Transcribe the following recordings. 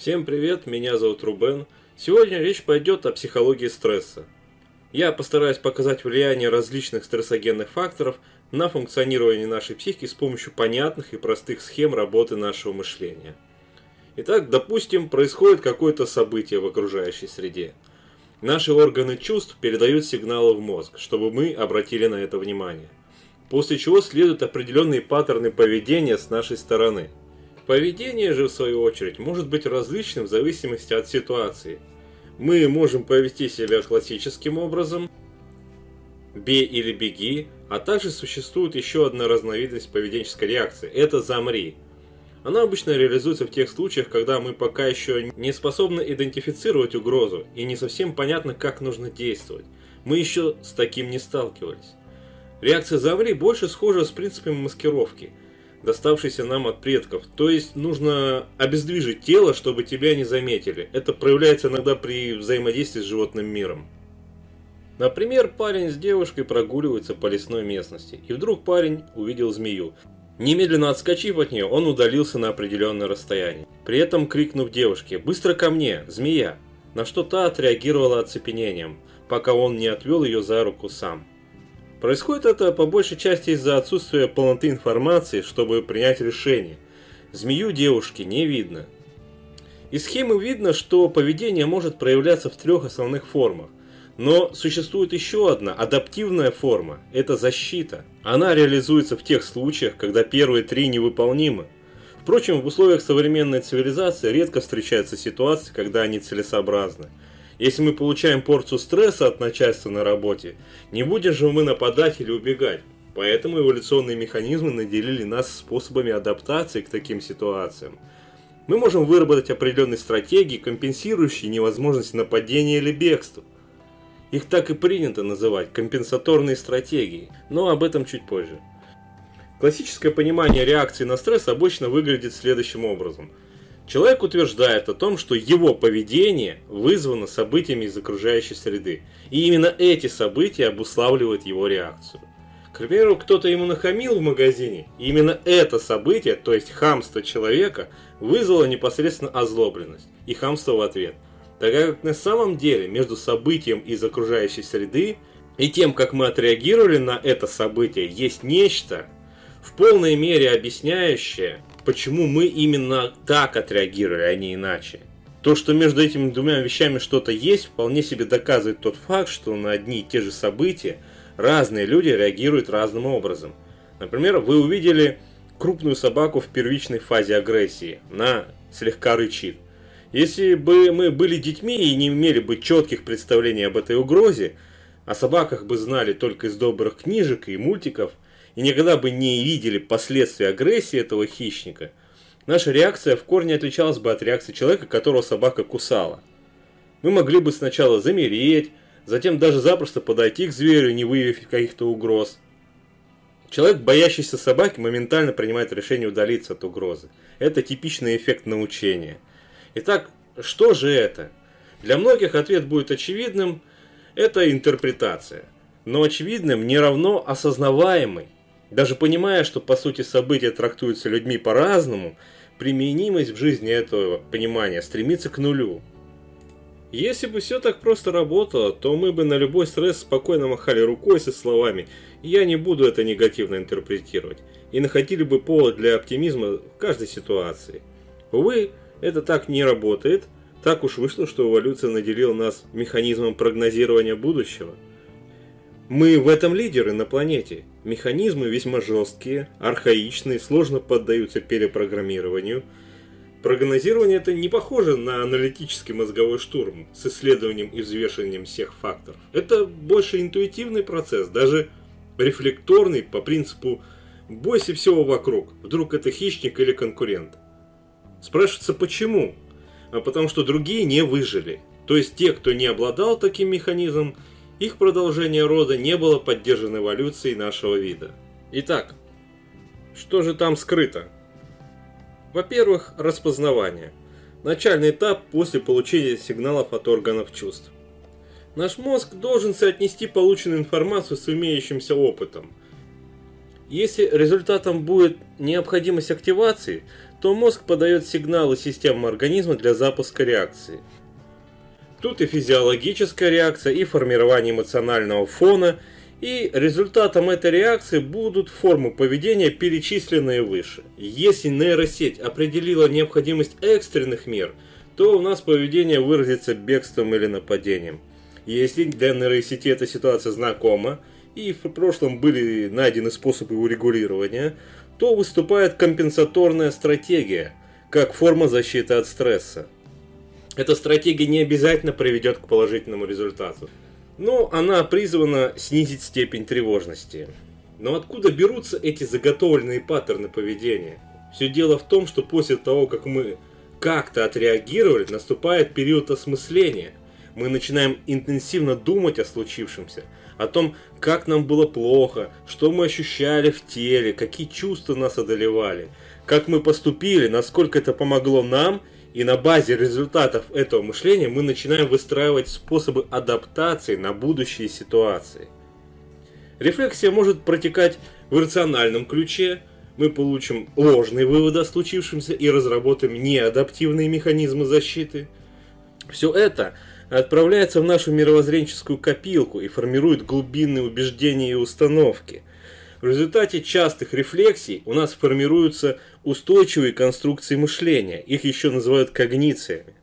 Всем привет, меня зовут Рубен. Сегодня речь пойдет о психологии стресса. Я постараюсь показать влияние различных стрессогенных факторов на функционирование нашей психики с помощью понятных и простых схем работы нашего мышления. Итак, допустим, происходит какое-то событие в окружающей среде. Наши органы чувств передают сигналы в мозг, чтобы мы обратили на это внимание. После чего следуют определенные паттерны поведения с нашей стороны. Поведение же, в свою очередь, может быть различным в зависимости от ситуации. Мы можем повести себя классическим образом, бей или беги, а также существует еще одна разновидность поведенческой реакции – это «замри». Она обычно реализуется в тех случаях, когда мы пока еще не способны идентифицировать угрозу и не совсем понятно, как нужно действовать. Мы еще с таким не сталкивались. Реакция «замри» больше схожа с принципами маскировки, доставшейся нам от предков. То есть нужно обездвижить тело, чтобы тебя не заметили. Это проявляется иногда при взаимодействии с животным миром. Например, парень с девушкой прогуливается по лесной местности, и вдруг парень увидел змею. Немедленно отскочив от нее, он удалился на определенное расстояние. При этом крикнув девушке «Быстро ко мне! Змея!» На что та отреагировала оцепенением, пока он не отвел ее за руку сам. Происходит это по большей части из-за отсутствия полноты информации, чтобы принять решение. Змею девушки не видно. Из схемы видно, что поведение может проявляться в трех основных формах. Но существует еще одна адаптивная форма – это защита. Она реализуется в тех случаях, когда первые три невыполнимы. Впрочем, в условиях современной цивилизации редко встречаются ситуации, когда они целесообразны. Если мы получаем порцию стресса от начальства на работе, не будем же мы нападать или убегать. Поэтому эволюционные механизмы наделили нас способами адаптации к таким ситуациям. Мы можем выработать определенные стратегии, компенсирующие невозможность нападения или бегства. Их так и принято называть компенсаторные стратегии, но об этом чуть позже. Классическое понимание реакции на стресс обычно выглядит следующим образом. Человек утверждает о том, что его поведение вызвано событиями из окружающей среды, и именно эти события обуславливают его реакцию. К примеру, кто-то ему нахамил в магазине, и именно это событие, то есть хамство человека, вызвало непосредственно озлобленность и хамство в ответ – тогда как на самом деле между событием из окружающей среды и тем, как мы отреагировали на это событие, есть нечто, в полной мере объясняющее, почему мы именно так отреагировали, а не иначе. То, что между этими двумя вещами что-то есть, вполне себе доказывает тот факт, что на одни и те же события разные люди реагируют разным образом. Например, вы увидели крупную собаку в первичной фазе агрессии, она слегка рычит. Если бы мы были детьми и не имели бы четких представлений об этой угрозе, о собаках бы знали только из добрых книжек и мультиков, и никогда бы не видели последствий агрессии этого хищника, наша реакция в корне отличалась бы от реакции человека, которого собака кусала. Мы могли бы сначала замереть, затем даже запросто подойти к зверю, не выявив каких-то угроз. Человек, боящийся собаки, моментально принимает решение удалиться от угрозы. Это типичный эффект научения – Итак, что же это? Для многих ответ будет очевидным – это интерпретация. Но очевидным не равно осознаваемый. Даже понимая, что по сути события трактуются людьми по-разному, применимость в жизни этого понимания стремится к нулю. Если бы все так просто работало, то мы бы на любой стресс спокойно махали рукой со словами «я не буду это негативно интерпретировать» и находили бы повод для оптимизма в каждой ситуации. Увы, это так не работает. Так уж вышло, что эволюция наделила нас механизмом прогнозирования будущего. Мы в этом лидеры на планете. Механизмы весьма жесткие, архаичные, сложно поддаются перепрограммированию. Прогнозирование это не похоже на аналитический мозговой штурм с исследованием и взвешиванием всех факторов. Это больше интуитивный процесс, даже рефлекторный по принципу «бойся всего вокруг, вдруг это хищник или конкурент». Спрашивается, почему? А потому что другие не выжили. То есть те, кто не обладал таким механизмом, их продолжение рода не было поддержано эволюцией нашего вида. Итак, что же там скрыто? Во-первых, распознавание. Начальный этап после получения сигналов от органов чувств. Наш мозг должен соотнести полученную информацию с имеющимся опытом. Если результатом будет необходимость активации, то мозг подает сигналы системам организма для запуска реакции. Тут и физиологическая реакция, и формирование эмоционального фона, и результатом этой реакции будут формы поведения, перечисленные выше. Если нейросеть определила необходимость экстренных мер, то у нас поведение выразится бегством или нападением. Если для нейросети эта ситуация знакома, и в прошлом были найдены способы урегулирования, то выступает компенсаторная стратегия, как форма защиты от стресса. Эта стратегия не обязательно приведет к положительному результату, но она призвана снизить степень тревожности. Но откуда берутся эти заготовленные паттерны поведения? Все дело в том, что после того, как мы как-то отреагировали, наступает период осмысления. Мы начинаем интенсивно думать о случившемся, о том, как нам было плохо, что мы ощущали в теле, какие чувства нас одолевали, как мы поступили, насколько это помогло нам, и на базе результатов этого мышления мы начинаем выстраивать способы адаптации на будущие ситуации. Рефлексия может протекать в рациональном ключе, мы получим ложные выводы о случившемся и разработаем неадаптивные механизмы защиты. Все это – отправляется в нашу мировоззренческую копилку и формирует глубинные убеждения и установки. В результате частых рефлексий у нас формируются устойчивые конструкции мышления, их еще называют когнициями.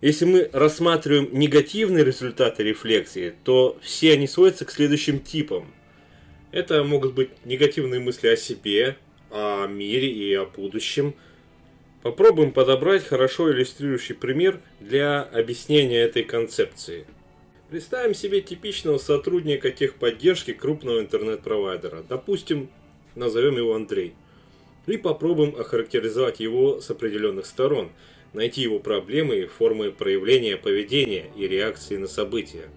Если мы рассматриваем негативные результаты рефлексии, то все они сводятся к следующим типам. Это могут быть негативные мысли о себе, о мире и о будущем – Попробуем подобрать хорошо иллюстрирующий пример для объяснения этой концепции. Представим себе типичного сотрудника техподдержки крупного интернет-провайдера. Допустим, назовем его Андрей. И попробуем охарактеризовать его с определенных сторон, найти его проблемы и формы проявления поведения и реакции на события.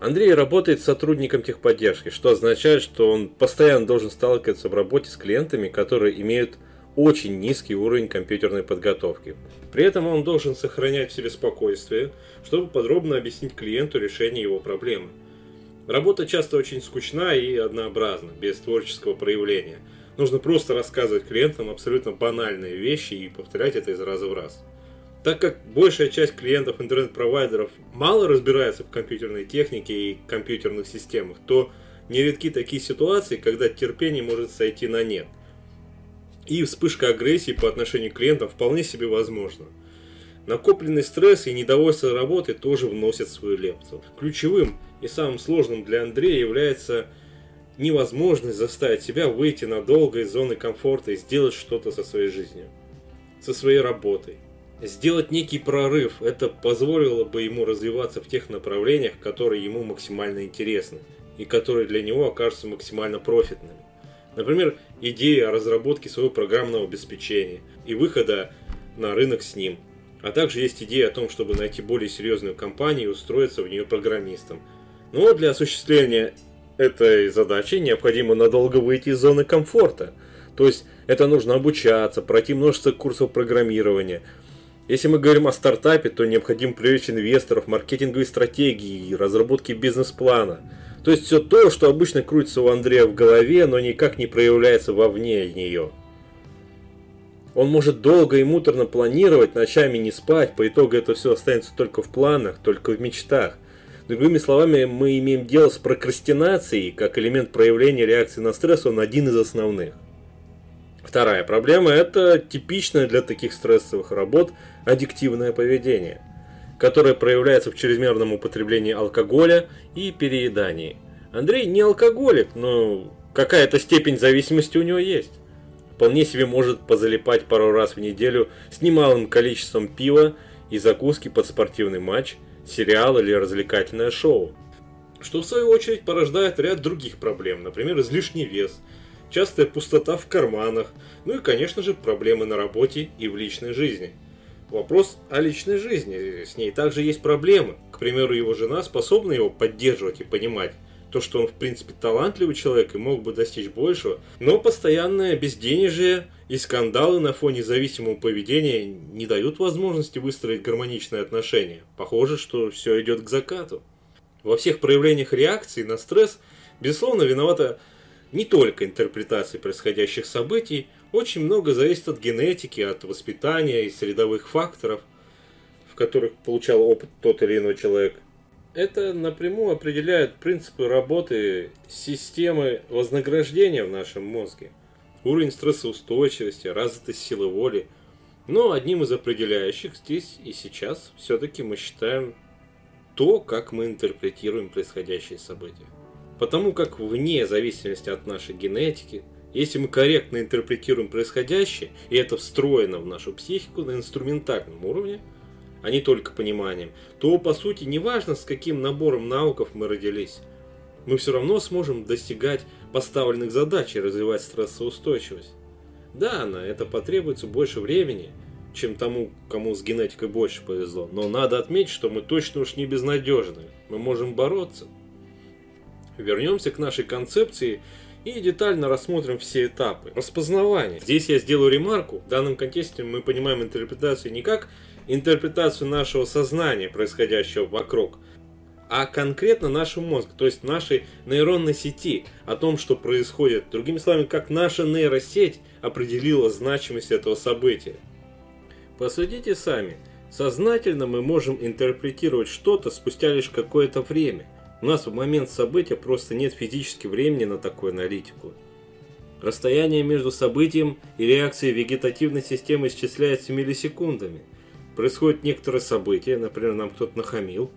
Андрей работает сотрудником техподдержки, что означает, что он постоянно должен сталкиваться в работе с клиентами, которые имеют очень низкий уровень компьютерной подготовки. При этом он должен сохранять в себе спокойствие, чтобы подробно объяснить клиенту решение его проблемы. Работа часто очень скучна и однообразна, без творческого проявления. Нужно просто рассказывать клиентам абсолютно банальные вещи и повторять это из раза в раз. Так как большая часть клиентов интернет-провайдеров мало разбирается в компьютерной технике и компьютерных системах, то нередки такие ситуации, когда терпение может сойти на нет – и вспышка агрессии по отношению к клиентам вполне себе возможна. Накопленный стресс и недовольство работой тоже вносят свою лепту. Ключевым и самым сложным для Андрея является невозможность заставить себя выйти надолго из зоны комфорта и сделать что-то со своей жизнью, со своей работой. Сделать некий прорыв, это позволило бы ему развиваться в тех направлениях, которые ему максимально интересны и которые для него окажутся максимально профитными. Например, идея о разработке своего программного обеспечения и выхода на рынок с ним. А также есть идея о том, чтобы найти более серьезную компанию и устроиться в нее программистом. Но для осуществления этой задачи необходимо надолго выйти из зоны комфорта. То есть это нужно обучаться, пройти множество курсов программирования. Если мы говорим о стартапе, то необходимо привлечь инвесторов, маркетинговые стратегии разработки бизнес-плана – то есть все то, что обычно крутится у Андрея в голове, но никак не проявляется вовне нее. Он может долго и муторно планировать, ночами не спать, по итогу это все останется только в планах, только в мечтах. Другими словами, мы имеем дело с прокрастинацией, как элемент проявления реакции на стресс, он один из основных. Вторая проблема – это типичное для таких стрессовых работ аддиктивное поведение – которое проявляется в чрезмерном употреблении алкоголя и переедании. Андрей не алкоголик, но какая-то степень зависимости у него есть. Вполне себе может позалипать пару раз в неделю с немалым количеством пива и закуски под спортивный матч, сериал или развлекательное шоу. Что в свою очередь порождает ряд других проблем, например, излишний вес, частая пустота в карманах, ну и, конечно же, проблемы на работе и в личной жизни – Вопрос о личной жизни. С ней также есть проблемы. К примеру, его жена способна его поддерживать и понимать. То, что он, в принципе, талантливый человек и мог бы достичь большего. Но постоянное безденежье и скандалы на фоне зависимого поведения не дают возможности выстроить гармоничные отношения. Похоже, что все идет к закату. Во всех проявлениях реакции на стресс, безусловно, виновата не только интерпретация происходящих событий, очень много зависит от генетики, от воспитания и средовых факторов, в которых получал опыт тот или иной человек. Это напрямую определяет принципы работы системы вознаграждения в нашем мозге. Уровень стрессоустойчивости, развитость силы воли. Но одним из определяющих здесь и сейчас все-таки мы считаем то, как мы интерпретируем происходящие события. Потому как вне зависимости от нашей генетики, если мы корректно интерпретируем происходящее, и это встроено в нашу психику на инструментальном уровне, а не только пониманием, то по сути не важно, с каким набором навыков мы родились. Мы все равно сможем достигать поставленных задач и развивать стрессоустойчивость. Да, на это потребуется больше времени, чем тому, кому с генетикой больше повезло. Но надо отметить, что мы точно уж не безнадежны. Мы можем бороться. Вернемся к нашей концепции и детально рассмотрим все этапы. Распознавание. Здесь я сделаю ремарку. В данном контексте мы понимаем интерпретацию не как интерпретацию нашего сознания, происходящего вокруг, а конкретно нашего мозга, то есть нашей нейронной сети, о том, что происходит. Другими словами, как наша нейросеть определила значимость этого события. Посудите сами. Сознательно мы можем интерпретировать что-то спустя лишь какое-то время. У нас в момент события просто нет физически времени на такую аналитику. Расстояние между событием и реакцией вегетативной системы исчисляется миллисекундами. Происходит некоторое событие, например, нам кто-то нахамил,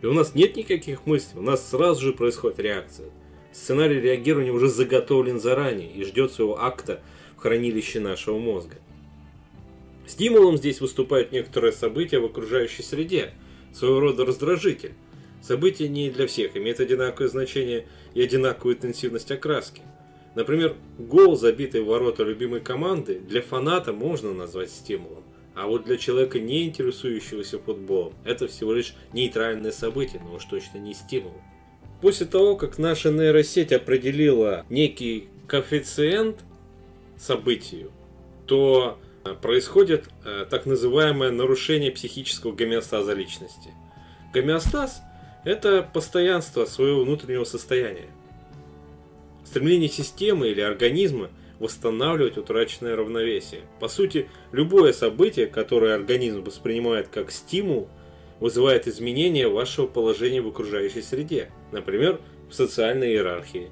и у нас нет никаких мыслей, у нас сразу же происходит реакция. Сценарий реагирования уже заготовлен заранее и ждет своего акта в хранилище нашего мозга. Стимулом здесь выступают некоторые события в окружающей среде, своего рода раздражитель. События не для всех имеют одинаковое значение и одинаковую интенсивность окраски. Например, гол, забитый в ворота любимой команды, для фаната можно назвать стимулом. А вот для человека, не интересующегося футболом, это всего лишь нейтральное событие, но уж точно не стимул. После того, как наша нейросеть определила некий коэффициент событию, то э, происходит э, так называемое нарушение психического гомеостаза личности. Гомеостаз – это постоянство своего внутреннего состояния. Стремление системы или организма – восстанавливать утраченное равновесие. По сути, любое событие, которое организм воспринимает как стимул, вызывает изменение вашего положения в окружающей среде, например, в социальной иерархии.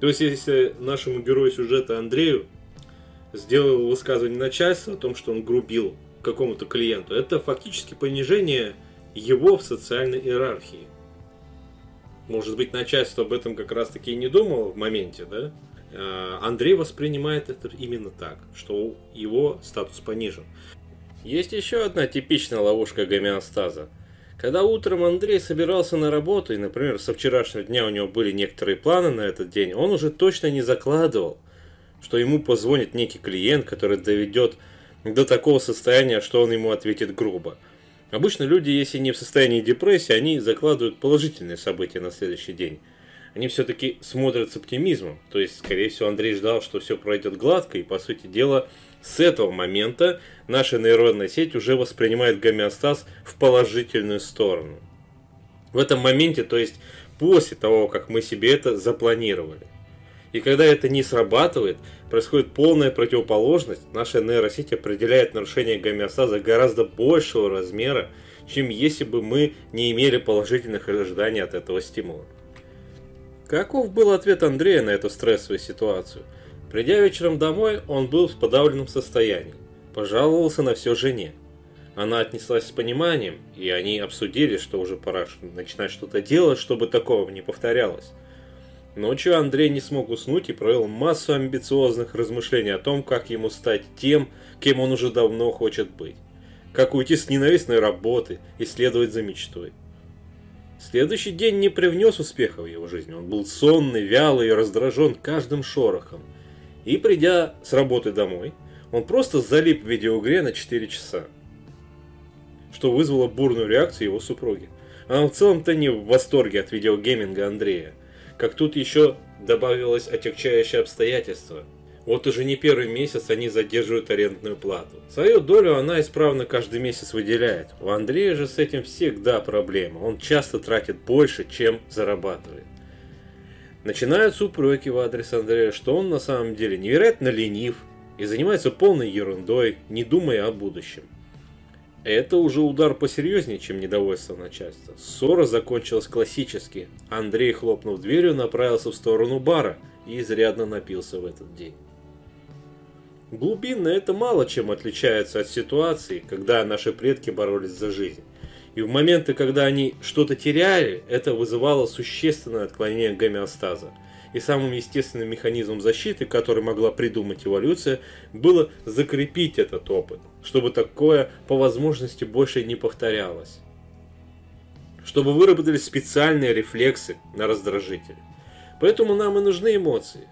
То есть, если нашему герою сюжета Андрею сделал высказывание начальства о том, что он грубил какому-то клиенту, это фактически понижение его в социальной иерархии. Может быть, начальство об этом как раз таки и не думало в моменте, да? Э, Андрей воспринимает это именно так, что его статус понижен. Есть еще одна типичная ловушка гомеостаза. Когда утром Андрей собирался на работу, и, например, со вчерашнего дня у него были некоторые планы на этот день, он уже точно не закладывал, что ему позвонит некий клиент, который доведет до такого состояния, что он ему ответит грубо. Обычно люди, если не в состоянии депрессии, они закладывают положительные события на следующий день они все-таки смотрят с оптимизмом. То есть, скорее всего, Андрей ждал, что все пройдет гладко, и, по сути дела, с этого момента наша нейронная сеть уже воспринимает гомеостаз в положительную сторону. В этом моменте, то есть после того, как мы себе это запланировали. И когда это не срабатывает, происходит полная противоположность, наша нейросеть определяет нарушение гомеостаза гораздо большего размера, чем если бы мы не имели положительных ожиданий от этого стимула. Каков был ответ Андрея на эту стрессовую ситуацию? Придя вечером домой, он был в подавленном состоянии. Пожаловался на все жене. Она отнеслась с пониманием, и они обсудили, что уже пора начинать что-то делать, чтобы такого не повторялось. Ночью Андрей не смог уснуть и провел массу амбициозных размышлений о том, как ему стать тем, кем он уже давно хочет быть. Как уйти с ненавистной работы и следовать за мечтой. Следующий день не привнес успеха в его жизнь. Он был сонный, вялый и раздражен каждым шорохом. И придя с работы домой, он просто залип в видеоигре на 4 часа. Что вызвало бурную реакцию его супруги. Она в целом-то не в восторге от видеогейминга Андрея. Как тут еще добавилось отягчающее обстоятельство – вот уже не первый месяц они задерживают арендную плату. Свою долю она исправно каждый месяц выделяет. У Андрея же с этим всегда проблема. Он часто тратит больше, чем зарабатывает. Начинаются упреки в адрес Андрея, что он на самом деле невероятно ленив и занимается полной ерундой, не думая о будущем. Это уже удар посерьезнее, чем недовольство начальства. Ссора закончилась классически. Андрей, хлопнув дверью, направился в сторону бара и изрядно напился в этот день. Глубинно это мало чем отличается от ситуации, когда наши предки боролись за жизнь. И в моменты, когда они что-то теряли, это вызывало существенное отклонение гомеостаза. И самым естественным механизмом защиты, который могла придумать эволюция, было закрепить этот опыт, чтобы такое по возможности больше не повторялось. Чтобы выработались специальные рефлексы на раздражители. Поэтому нам и нужны эмоции.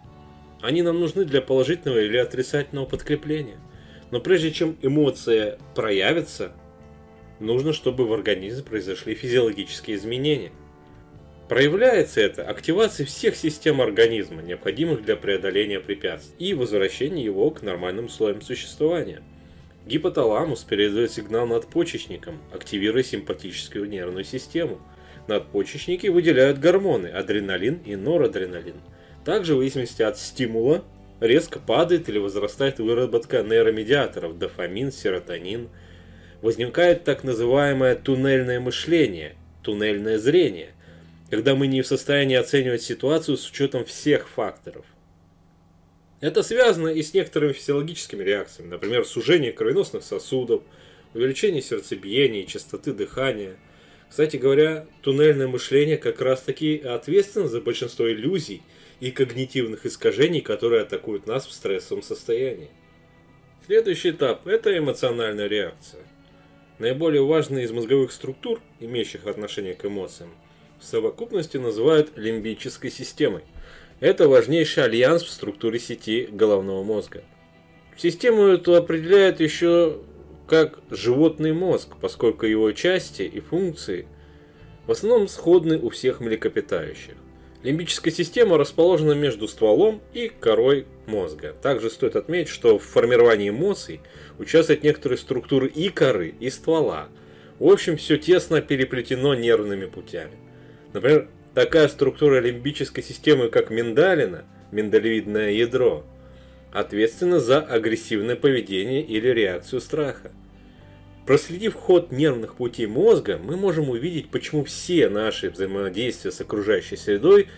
Они нам нужны для положительного или отрицательного подкрепления. Но прежде чем эмоция проявится, нужно, чтобы в организме произошли физиологические изменения. Проявляется это активацией всех систем организма, необходимых для преодоления препятствий и возвращения его к нормальным условиям существования. Гипоталамус передает сигнал надпочечникам, активируя симпатическую нервную систему. Надпочечники выделяют гормоны адреналин и норадреналин. Также в зависимости от стимула резко падает или возрастает выработка нейромедиаторов дофамин, серотонин – возникает так называемое туннельное мышление, туннельное зрение, когда мы не в состоянии оценивать ситуацию с учетом всех факторов. Это связано и с некоторыми физиологическими реакциями, например, сужение кровеносных сосудов, увеличение сердцебиения и частоты дыхания. Кстати говоря, туннельное мышление как раз таки ответственно за большинство иллюзий и когнитивных искажений, которые атакуют нас в стрессовом состоянии. Следующий этап – это эмоциональная реакция. Наиболее важные из мозговых структур, имеющих отношение к эмоциям, в совокупности называют лимбической системой. Это важнейший альянс в структуре сети головного мозга. Систему эту определяют еще как животный мозг, поскольку его части и функции в основном сходны у всех млекопитающих. Лимбическая система расположена между стволом и корой мозга. Также стоит отметить, что в формировании эмоций участвуют некоторые структуры и коры, и ствола. В общем, все тесно переплетено нервными путями. Например, такая структура лимбической системы, как миндалина, миндалевидное ядро, ответственна за агрессивное поведение или реакцию страха. Проследив ход нервных путей мозга, мы можем увидеть, почему все наши взаимодействия с окружающей средой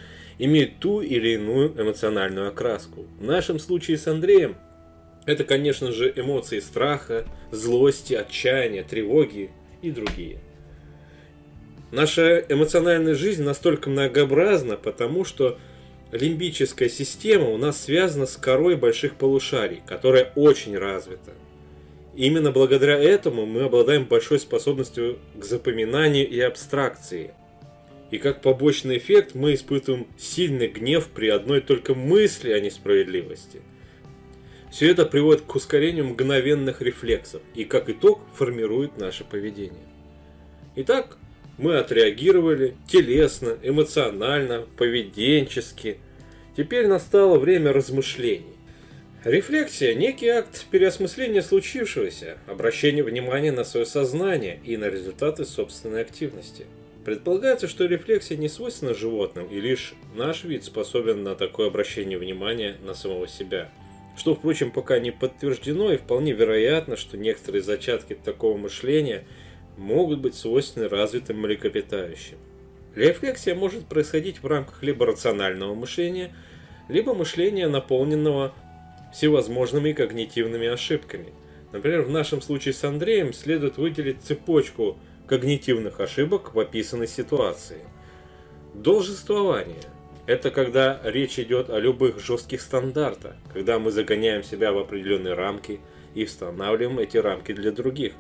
имеют ту или иную эмоциональную окраску. В нашем случае с Андреем это, конечно же, эмоции страха, злости, отчаяния, тревоги и другие. Наша эмоциональная жизнь настолько многообразна, потому что лимбическая система у нас связана с корой больших полушарий, которая очень развита. Именно благодаря этому мы обладаем большой способностью к запоминанию и абстракции. И как побочный эффект мы испытываем сильный гнев при одной только мысли о несправедливости. Все это приводит к ускорению мгновенных рефлексов и как итог формирует наше поведение. Итак, мы отреагировали телесно, эмоционально, поведенчески. Теперь настало время размышлений. Рефлексия – некий акт переосмысления случившегося, обращения внимания на свое сознание и на результаты собственной активности. Предполагается, что рефлексия не свойственна животным, и лишь наш вид способен на такое обращение внимания на самого себя. Что, впрочем, пока не подтверждено, и вполне вероятно, что некоторые зачатки такого мышления могут быть свойственны развитым млекопитающим. Рефлексия может происходить в рамках либо рационального мышления, либо мышления, наполненного всевозможными когнитивными ошибками. Например, в нашем случае с Андреем следует выделить цепочку когнитивных ошибок в описанной ситуации. Должествование – это когда речь идет о любых жестких стандартах, когда мы загоняем себя в определенные рамки и устанавливаем эти рамки для других.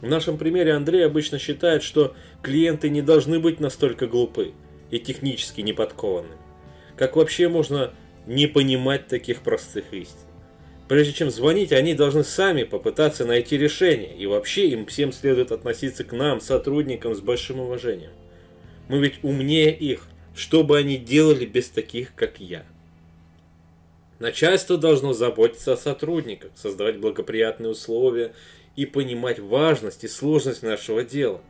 В нашем примере Андрей обычно считает, что клиенты не должны быть настолько глупы и технически неподкованными. Как вообще можно не понимать таких простых истин. Прежде чем звонить, они должны сами попытаться найти решение, и вообще им всем следует относиться к нам, сотрудникам, с большим уважением. Мы ведь умнее их, что бы они делали без таких, как я. Начальство должно заботиться о сотрудниках, создавать благоприятные условия и понимать важность и сложность нашего дела.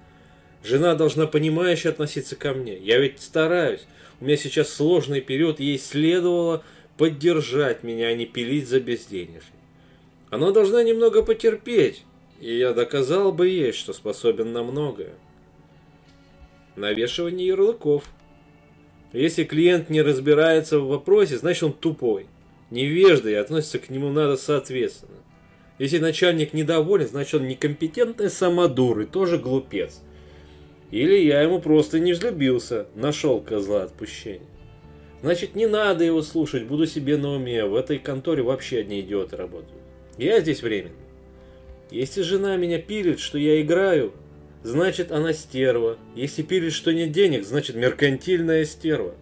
Жена должна понимающе относиться ко мне. Я ведь стараюсь, у меня сейчас сложный период, ей следовало поддержать меня, а не пилить за безденежье. Она должна немного потерпеть, и я доказал бы ей, что способен на многое. Навешивание ярлыков. Если клиент не разбирается в вопросе, значит он тупой, невежда и относится к нему надо соответственно. Если начальник недоволен, значит он некомпетентный самодур и тоже глупец. Или я ему просто не взлюбился, нашел козла отпущения. Значит, не надо его слушать, буду себе на уме. В этой конторе вообще одни идиоты работают. Я здесь временно. Если жена меня пилит, что я играю, значит она стерва. Если пилит, что нет денег, значит меркантильная стерва.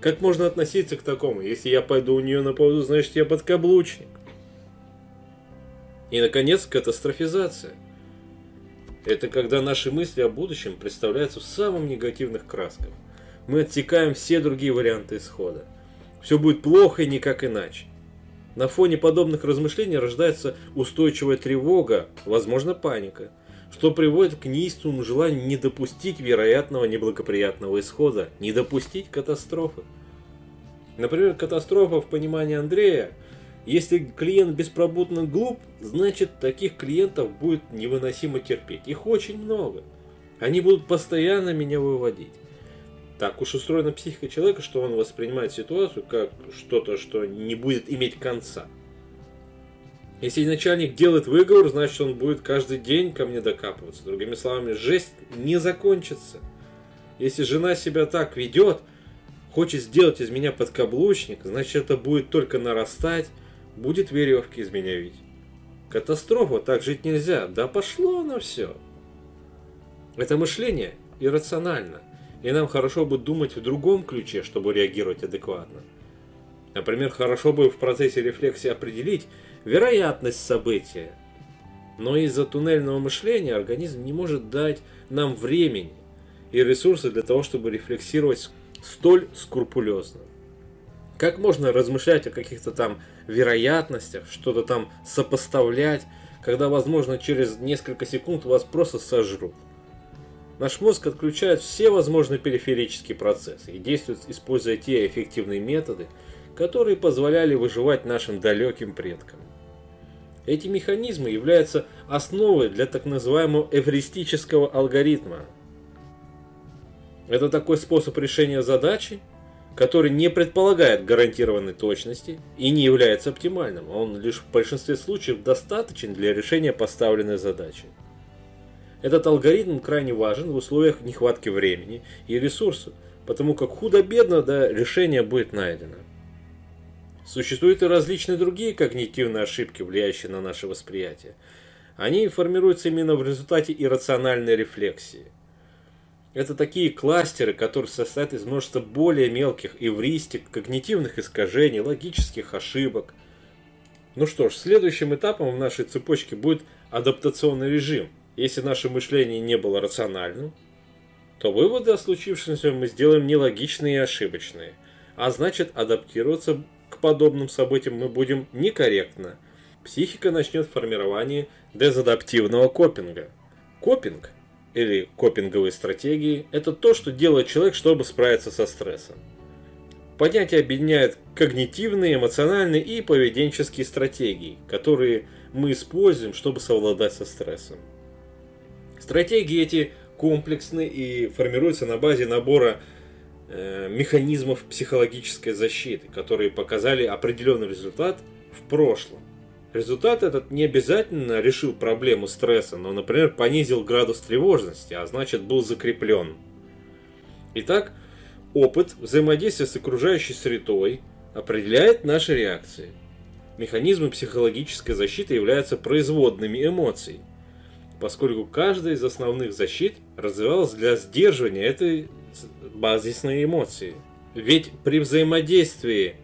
Как можно относиться к такому? Если я пойду у нее на поводу, значит я подкаблучник. И, наконец, катастрофизация. Это когда наши мысли о будущем представляются в самых негативных красках. Мы отсекаем все другие варианты исхода. Все будет плохо и никак иначе. На фоне подобных размышлений рождается устойчивая тревога, возможно паника, что приводит к неистовому желанию не допустить вероятного неблагоприятного исхода, не допустить катастрофы. Например, катастрофа в понимании Андрея если клиент беспробудно глуп, значит таких клиентов будет невыносимо терпеть. Их очень много. Они будут постоянно меня выводить. Так уж устроена психика человека, что он воспринимает ситуацию как что-то, что не будет иметь конца. Если начальник делает выговор, значит он будет каждый день ко мне докапываться. Другими словами, жесть не закончится. Если жена себя так ведет, хочет сделать из меня подкаблучник, значит это будет только нарастать, будет веревки из меня видеть. Катастрофа, так жить нельзя, да пошло на все. Это мышление иррационально, и нам хорошо бы думать в другом ключе, чтобы реагировать адекватно. Например, хорошо бы в процессе рефлексии определить вероятность события. Но из-за туннельного мышления организм не может дать нам времени и ресурсы для того, чтобы рефлексировать столь скрупулезно. Как можно размышлять о каких-то там вероятностях, что-то там сопоставлять, когда, возможно, через несколько секунд вас просто сожрут? Наш мозг отключает все возможные периферические процессы и действует, используя те эффективные методы, которые позволяли выживать нашим далеким предкам. Эти механизмы являются основой для так называемого эвристического алгоритма. Это такой способ решения задачи, который не предполагает гарантированной точности и не является оптимальным. Он лишь в большинстве случаев достаточен для решения поставленной задачи. Этот алгоритм крайне важен в условиях нехватки времени и ресурсов, потому как худо-бедно да, решение будет найдено. Существуют и различные другие когнитивные ошибки, влияющие на наше восприятие. Они формируются именно в результате иррациональной рефлексии. Это такие кластеры, которые состоят из множества более мелких эвристик, когнитивных искажений, логических ошибок. Ну что ж, следующим этапом в нашей цепочке будет адаптационный режим. Если наше мышление не было рациональным, то выводы о случившемся мы сделаем нелогичные и ошибочные. А значит, адаптироваться к подобным событиям мы будем некорректно. Психика начнет формирование дезадаптивного копинга. Копинг или копинговые стратегии – это то, что делает человек, чтобы справиться со стрессом. Понятие объединяет когнитивные, эмоциональные и поведенческие стратегии, которые мы используем, чтобы совладать со стрессом. Стратегии эти комплексны и формируются на базе набора э, механизмов психологической защиты, которые показали определенный результат в прошлом. Результат этот не обязательно решил проблему стресса, но, например, понизил градус тревожности, а значит был закреплен. Итак, опыт взаимодействия с окружающей средой определяет наши реакции. Механизмы психологической защиты являются производными эмоций, поскольку каждая из основных защит развивалась для сдерживания этой базисной эмоции. Ведь при взаимодействии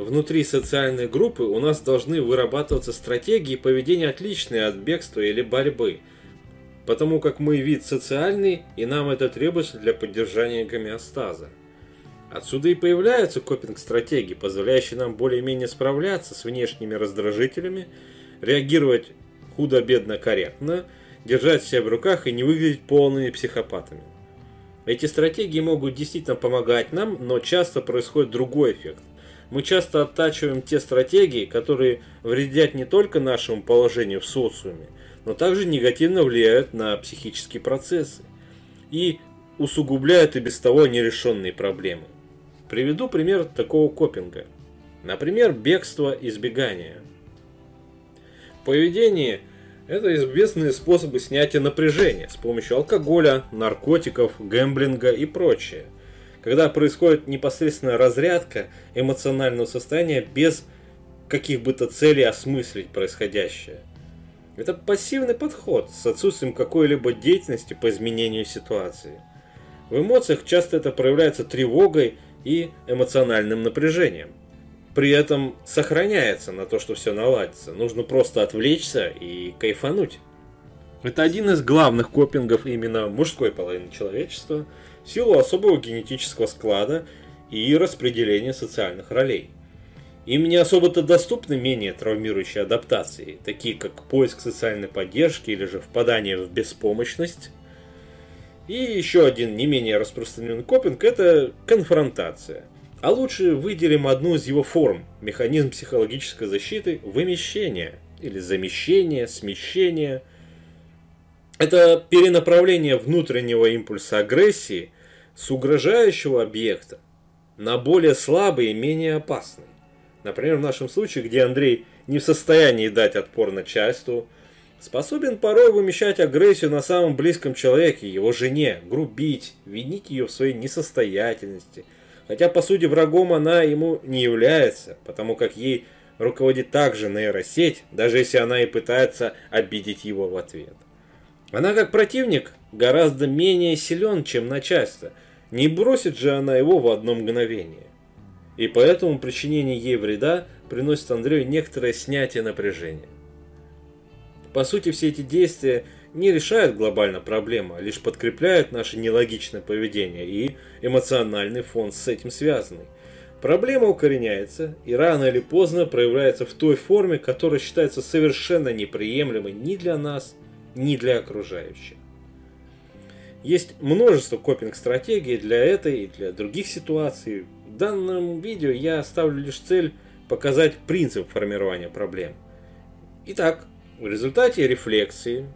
Внутри социальной группы у нас должны вырабатываться стратегии поведения отличные от бегства или борьбы, потому как мы вид социальный и нам это требуется для поддержания гомеостаза. Отсюда и появляются копинг-стратегии, позволяющие нам более-менее справляться с внешними раздражителями, реагировать худо-бедно корректно, держать себя в руках и не выглядеть полными психопатами. Эти стратегии могут действительно помогать нам, но часто происходит другой эффект мы часто оттачиваем те стратегии, которые вредят не только нашему положению в социуме, но также негативно влияют на психические процессы и усугубляют и без того нерешенные проблемы. Приведу пример такого копинга. Например, бегство избегания. Поведение – это известные способы снятия напряжения с помощью алкоголя, наркотиков, гэмблинга и прочее. Когда происходит непосредственная разрядка эмоционального состояния без каких бы то целей осмыслить происходящее. Это пассивный подход с отсутствием какой-либо деятельности по изменению ситуации. В эмоциях часто это проявляется тревогой и эмоциональным напряжением. При этом сохраняется на то, что все наладится. Нужно просто отвлечься и кайфануть. Это один из главных копингов именно мужской половины человечества силу особого генетического склада и распределения социальных ролей. Им не особо-то доступны менее травмирующие адаптации, такие как поиск социальной поддержки или же впадание в беспомощность. И еще один не менее распространенный копинг – это конфронтация. А лучше выделим одну из его форм – механизм психологической защиты – вымещение или замещение, смещение. Это перенаправление внутреннего импульса агрессии с угрожающего объекта на более слабый и менее опасный. Например, в нашем случае, где Андрей не в состоянии дать отпор начальству, способен порой вымещать агрессию на самом близком человеке, его жене, грубить, винить ее в своей несостоятельности. Хотя, по сути, врагом она ему не является, потому как ей руководит также нейросеть, даже если она и пытается обидеть его в ответ. Она как противник гораздо менее силен, чем начальство. Не бросит же она его в одно мгновение. И поэтому причинение ей вреда приносит Андрею некоторое снятие напряжения. По сути, все эти действия не решают глобально проблему, а лишь подкрепляют наше нелогичное поведение и эмоциональный фон с этим связанный. Проблема укореняется и рано или поздно проявляется в той форме, которая считается совершенно неприемлемой ни для нас, ни для окружающих. Есть множество копинг-стратегий для этой и для других ситуаций. В данном видео я ставлю лишь цель показать принцип формирования проблем. Итак, в результате рефлексии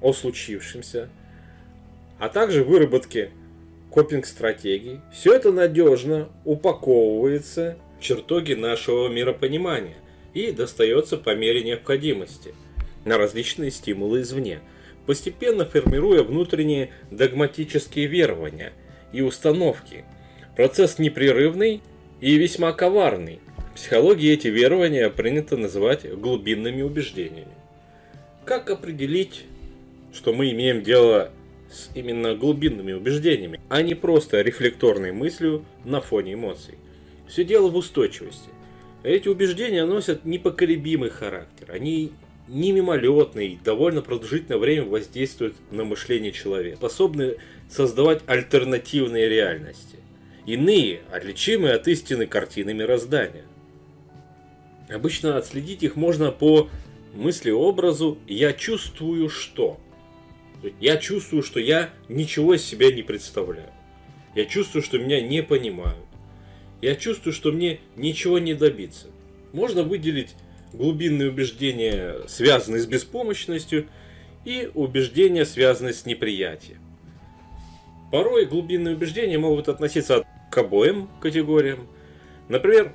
о случившемся, а также выработки копинг-стратегий, все это надежно упаковывается в чертоги нашего миропонимания и достается по мере необходимости на различные стимулы извне – постепенно формируя внутренние догматические верования и установки. Процесс непрерывный и весьма коварный. В психологии эти верования принято называть глубинными убеждениями. Как определить, что мы имеем дело с именно глубинными убеждениями, а не просто рефлекторной мыслью на фоне эмоций? Все дело в устойчивости. Эти убеждения носят непоколебимый характер. Они не мимолетный, довольно продолжительное время воздействует на мышление человека, способны создавать альтернативные реальности, иные, отличимые от истины картины мироздания. Обычно отследить их можно по мысли-образу «я чувствую что». Я чувствую, что я ничего из себя не представляю. Я чувствую, что меня не понимают. Я чувствую, что мне ничего не добиться. Можно выделить глубинные убеждения, связанные с беспомощностью, и убеждения, связанные с неприятием. Порой глубинные убеждения могут относиться к обоим категориям. Например,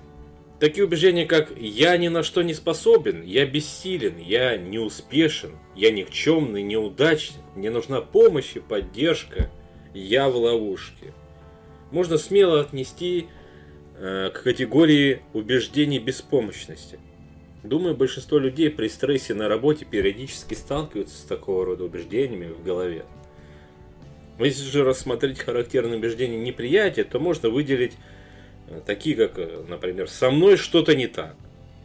такие убеждения, как «я ни на что не способен», «я бессилен», «я неуспешен», «я никчемный», «неудачник», «мне нужна помощь и поддержка», «я в ловушке». Можно смело отнести э, к категории убеждений беспомощности. Думаю, большинство людей при стрессе на работе периодически сталкиваются с такого рода убеждениями в голове. Если же рассмотреть характерные убеждения неприятия, то можно выделить э, такие, как, э, например, «со мной что-то не так»,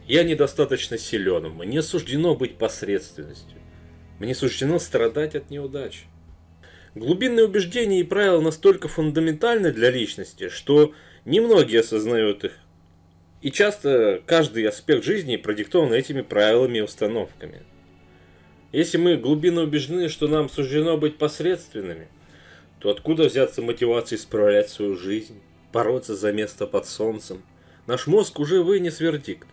«я недостаточно силен», «мне суждено быть посредственностью», «мне суждено страдать от неудач». Глубинные убеждения и правила настолько фундаментальны для личности, что немногие осознают их и часто каждый аспект жизни продиктован этими правилами и установками. Если мы глубинно убеждены, что нам суждено быть посредственными, то откуда взяться мотивация исправлять свою жизнь, бороться за место под солнцем, наш мозг уже вынес вердикт.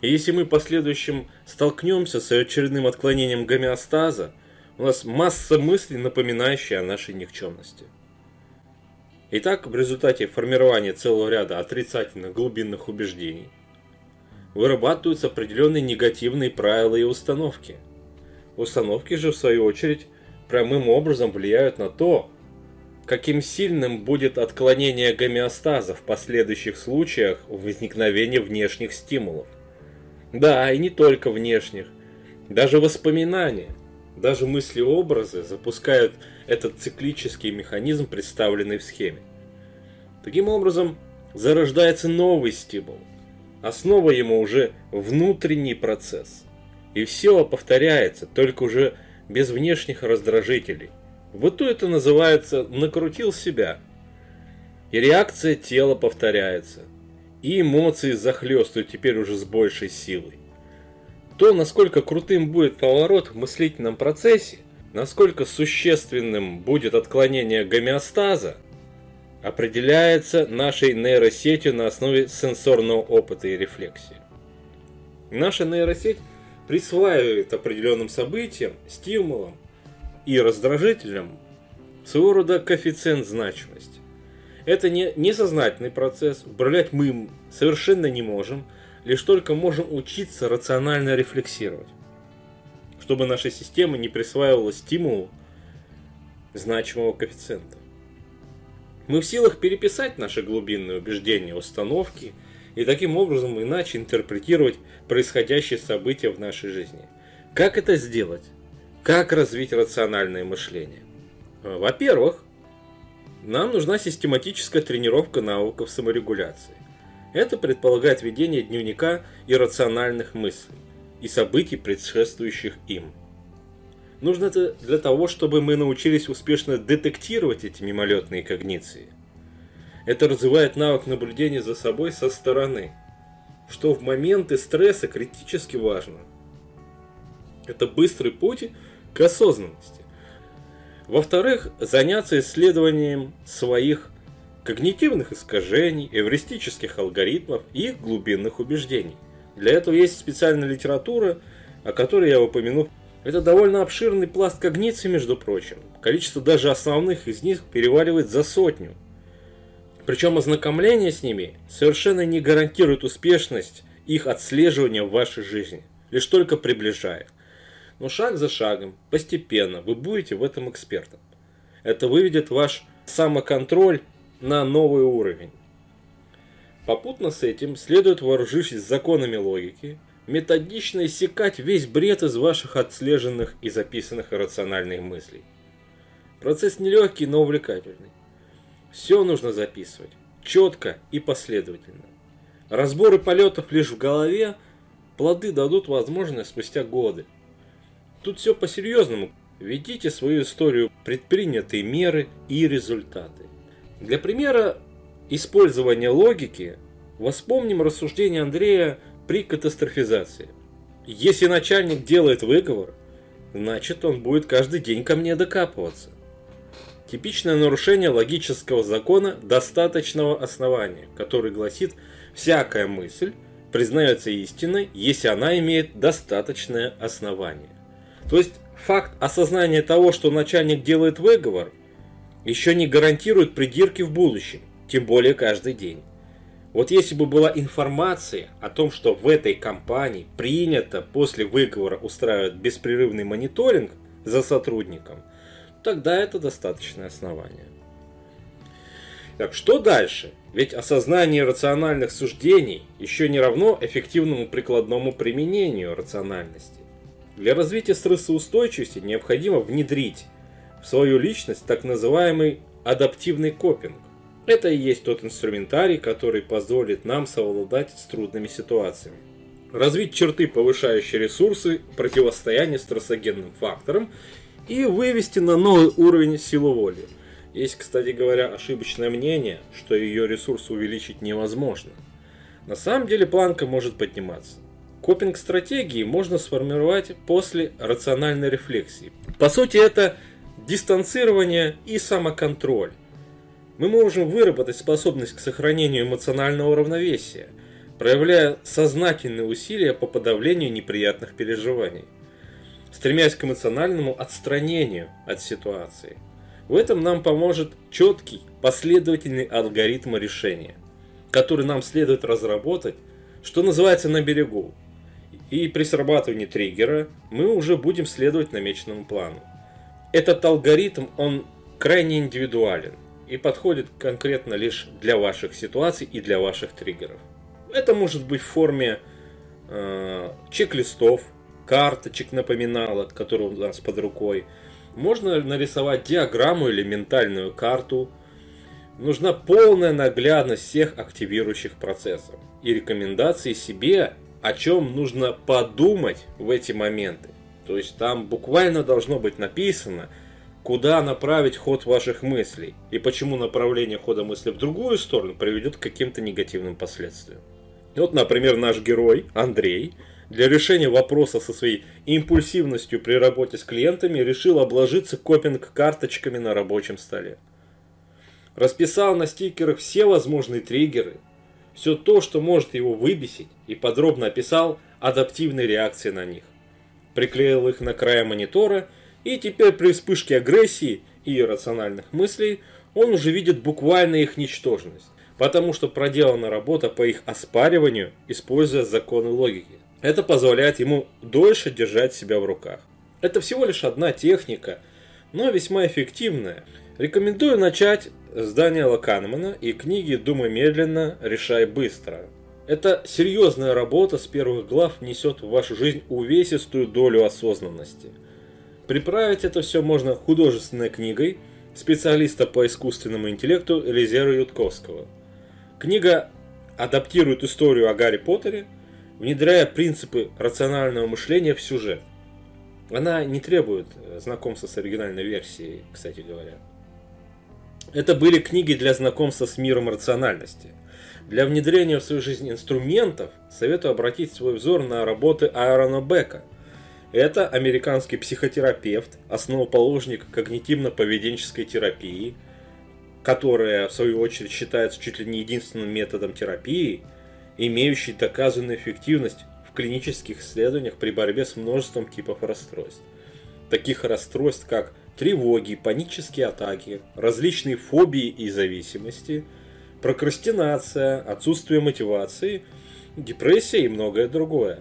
И если мы в последующем столкнемся с очередным отклонением гомеостаза, у нас масса мыслей, напоминающая о нашей никчемности. Итак, в результате формирования целого ряда отрицательных глубинных убеждений вырабатываются определенные негативные правила и установки. Установки же, в свою очередь, прямым образом влияют на то, каким сильным будет отклонение гомеостаза в последующих случаях возникновения внешних стимулов. Да, и не только внешних, даже воспоминания, даже мысли-образы запускают этот циклический механизм, представленный в схеме. Таким образом, зарождается новый стимул. Основа ему уже внутренний процесс. И все повторяется, только уже без внешних раздражителей. Вот то это называется «накрутил себя». И реакция тела повторяется. И эмоции захлестывают теперь уже с большей силой. То, насколько крутым будет поворот в мыслительном процессе, насколько существенным будет отклонение гомеостаза, определяется нашей нейросетью на основе сенсорного опыта и рефлексии. Наша нейросеть присваивает определенным событиям, стимулам и раздражителям своего рода коэффициент значимости. Это не несознательный процесс, управлять мы им совершенно не можем, лишь только можем учиться рационально рефлексировать, чтобы наша система не присваивала стимулу значимого коэффициента. Мы в силах переписать наши глубинные убеждения, установки и таким образом иначе интерпретировать происходящие события в нашей жизни. Как это сделать? Как развить рациональное мышление? Во-первых, нам нужна систематическая тренировка навыков саморегуляции. Это предполагает ведение дневника иррациональных мыслей и событий, предшествующих им. Нужно это для того, чтобы мы научились успешно детектировать эти мимолетные когниции. Это развивает навык наблюдения за собой со стороны, что в моменты стресса критически важно. Это быстрый путь к осознанности. Во-вторых, заняться исследованием своих когнитивных искажений, эвристических алгоритмов и их глубинных убеждений. Для этого есть специальная литература, о которой я упомяну это довольно обширный пласт когниции, между прочим. Количество даже основных из них переваливает за сотню. Причем ознакомление с ними совершенно не гарантирует успешность их отслеживания в вашей жизни, лишь только приближает. Но шаг за шагом, постепенно, вы будете в этом экспертом. Это выведет ваш самоконтроль на новый уровень. Попутно с этим следует вооружившись законами логики, методично иссякать весь бред из ваших отслеженных и записанных рациональных мыслей. Процесс нелегкий, но увлекательный. Все нужно записывать, четко и последовательно. Разборы полетов лишь в голове, плоды дадут возможность спустя годы. Тут все по-серьезному. Ведите свою историю, предпринятые меры и результаты. Для примера использования логики воспомним рассуждение Андрея при катастрофизации. Если начальник делает выговор, значит он будет каждый день ко мне докапываться. Типичное нарушение логического закона достаточного основания, который гласит «всякая мысль признается истиной, если она имеет достаточное основание». То есть факт осознания того, что начальник делает выговор, еще не гарантирует придирки в будущем, тем более каждый день. Вот если бы была информация о том, что в этой компании принято после выговора устраивать беспрерывный мониторинг за сотрудником, тогда это достаточное основание. Так, что дальше? Ведь осознание рациональных суждений еще не равно эффективному прикладному применению рациональности. Для развития стрессоустойчивости необходимо внедрить в свою личность так называемый адаптивный копинг. Это и есть тот инструментарий, который позволит нам совладать с трудными ситуациями. Развить черты, повышающие ресурсы противостояния стрессогенным факторам и вывести на новый уровень силу воли. Есть, кстати говоря, ошибочное мнение, что ее ресурс увеличить невозможно. На самом деле планка может подниматься. Копинг стратегии можно сформировать после рациональной рефлексии. По сути, это дистанцирование и самоконтроль Мы можем выработать способность к сохранению эмоционального равновесия, проявляя сознательные усилия по подавлению неприятных переживаний, стремясь к эмоциональному отстранению от ситуации. В этом нам поможет четкий, последовательный алгоритм решения, который нам следует разработать, что называется на берегу. И при срабатывании триггера мы уже будем следовать намеченному плану. Этот алгоритм, он крайне индивидуален и подходит конкретно лишь для ваших ситуаций и для ваших триггеров. Это может быть в форме э, чек-листов, карточек напоминалок, которые у нас под рукой. Можно нарисовать диаграмму или ментальную карту. Нужна полная наглядность всех активирующих процессов и рекомендации себе, о чем нужно подумать в эти моменты. То есть там буквально должно быть написано, куда направить ход ваших мыслей и почему направление хода мысли в другую сторону приведет к каким-то негативным последствиям. Вот, например, наш герой Андрей для решения вопроса со своей импульсивностью при работе с клиентами решил обложиться копинг-карточками на рабочем столе. Расписал на стикерах все возможные триггеры, все то, что может его выбесить, и подробно описал адаптивные реакции на них. Приклеил их на края монитора, и теперь при вспышке агрессии и иррациональных мыслей он уже видит буквально их ничтожность потому что проделана работа по их оспариванию, используя законы логики. Это позволяет ему дольше держать себя в руках. Это всего лишь одна техника, но весьма эффективная. Рекомендую начать с Даниэла Канемана и книги «Думай медленно, решай быстро». Эта серьезная работа с первых глав несет в вашу жизнь увесистую долю осознанности. Приправить это все можно художественной книгой специалиста по искусственному интеллекту Элизера Ютковского – Книга адаптирует историю о Гарри Поттере, внедряя принципы рационального мышления в сюжет. Она не требует э, знакомства с оригинальной версией, кстати говоря. Это были книги для знакомства с миром рациональности. Для внедрения в свою жизнь инструментов советую обратить свой взор на работы Аарона Бека. Это американский психотерапевт, основоположник когнитивно-поведенческой терапии – которая в свою очередь считается чуть ли не единственным методом терапии, имеющий доказанную эффективность в клинических исследованиях при борьбе с множеством типов расстройств. Таких расстройств, как тревоги, панические атаки, различные фобии и зависимости, прокрастинация, отсутствие мотивации, депрессия и многое другое.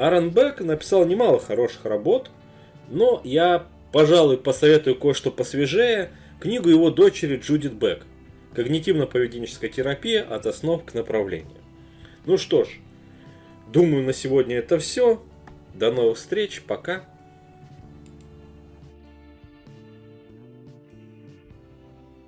Аарон Бек написал немало хороших работ, но я, пожалуй, посоветую кое-что посвежее – книгу его дочери Джудит Бек «Когнитивно-поведенческая терапия от основ к направлению». Ну что ж, думаю на сегодня это все. До новых встреч, пока.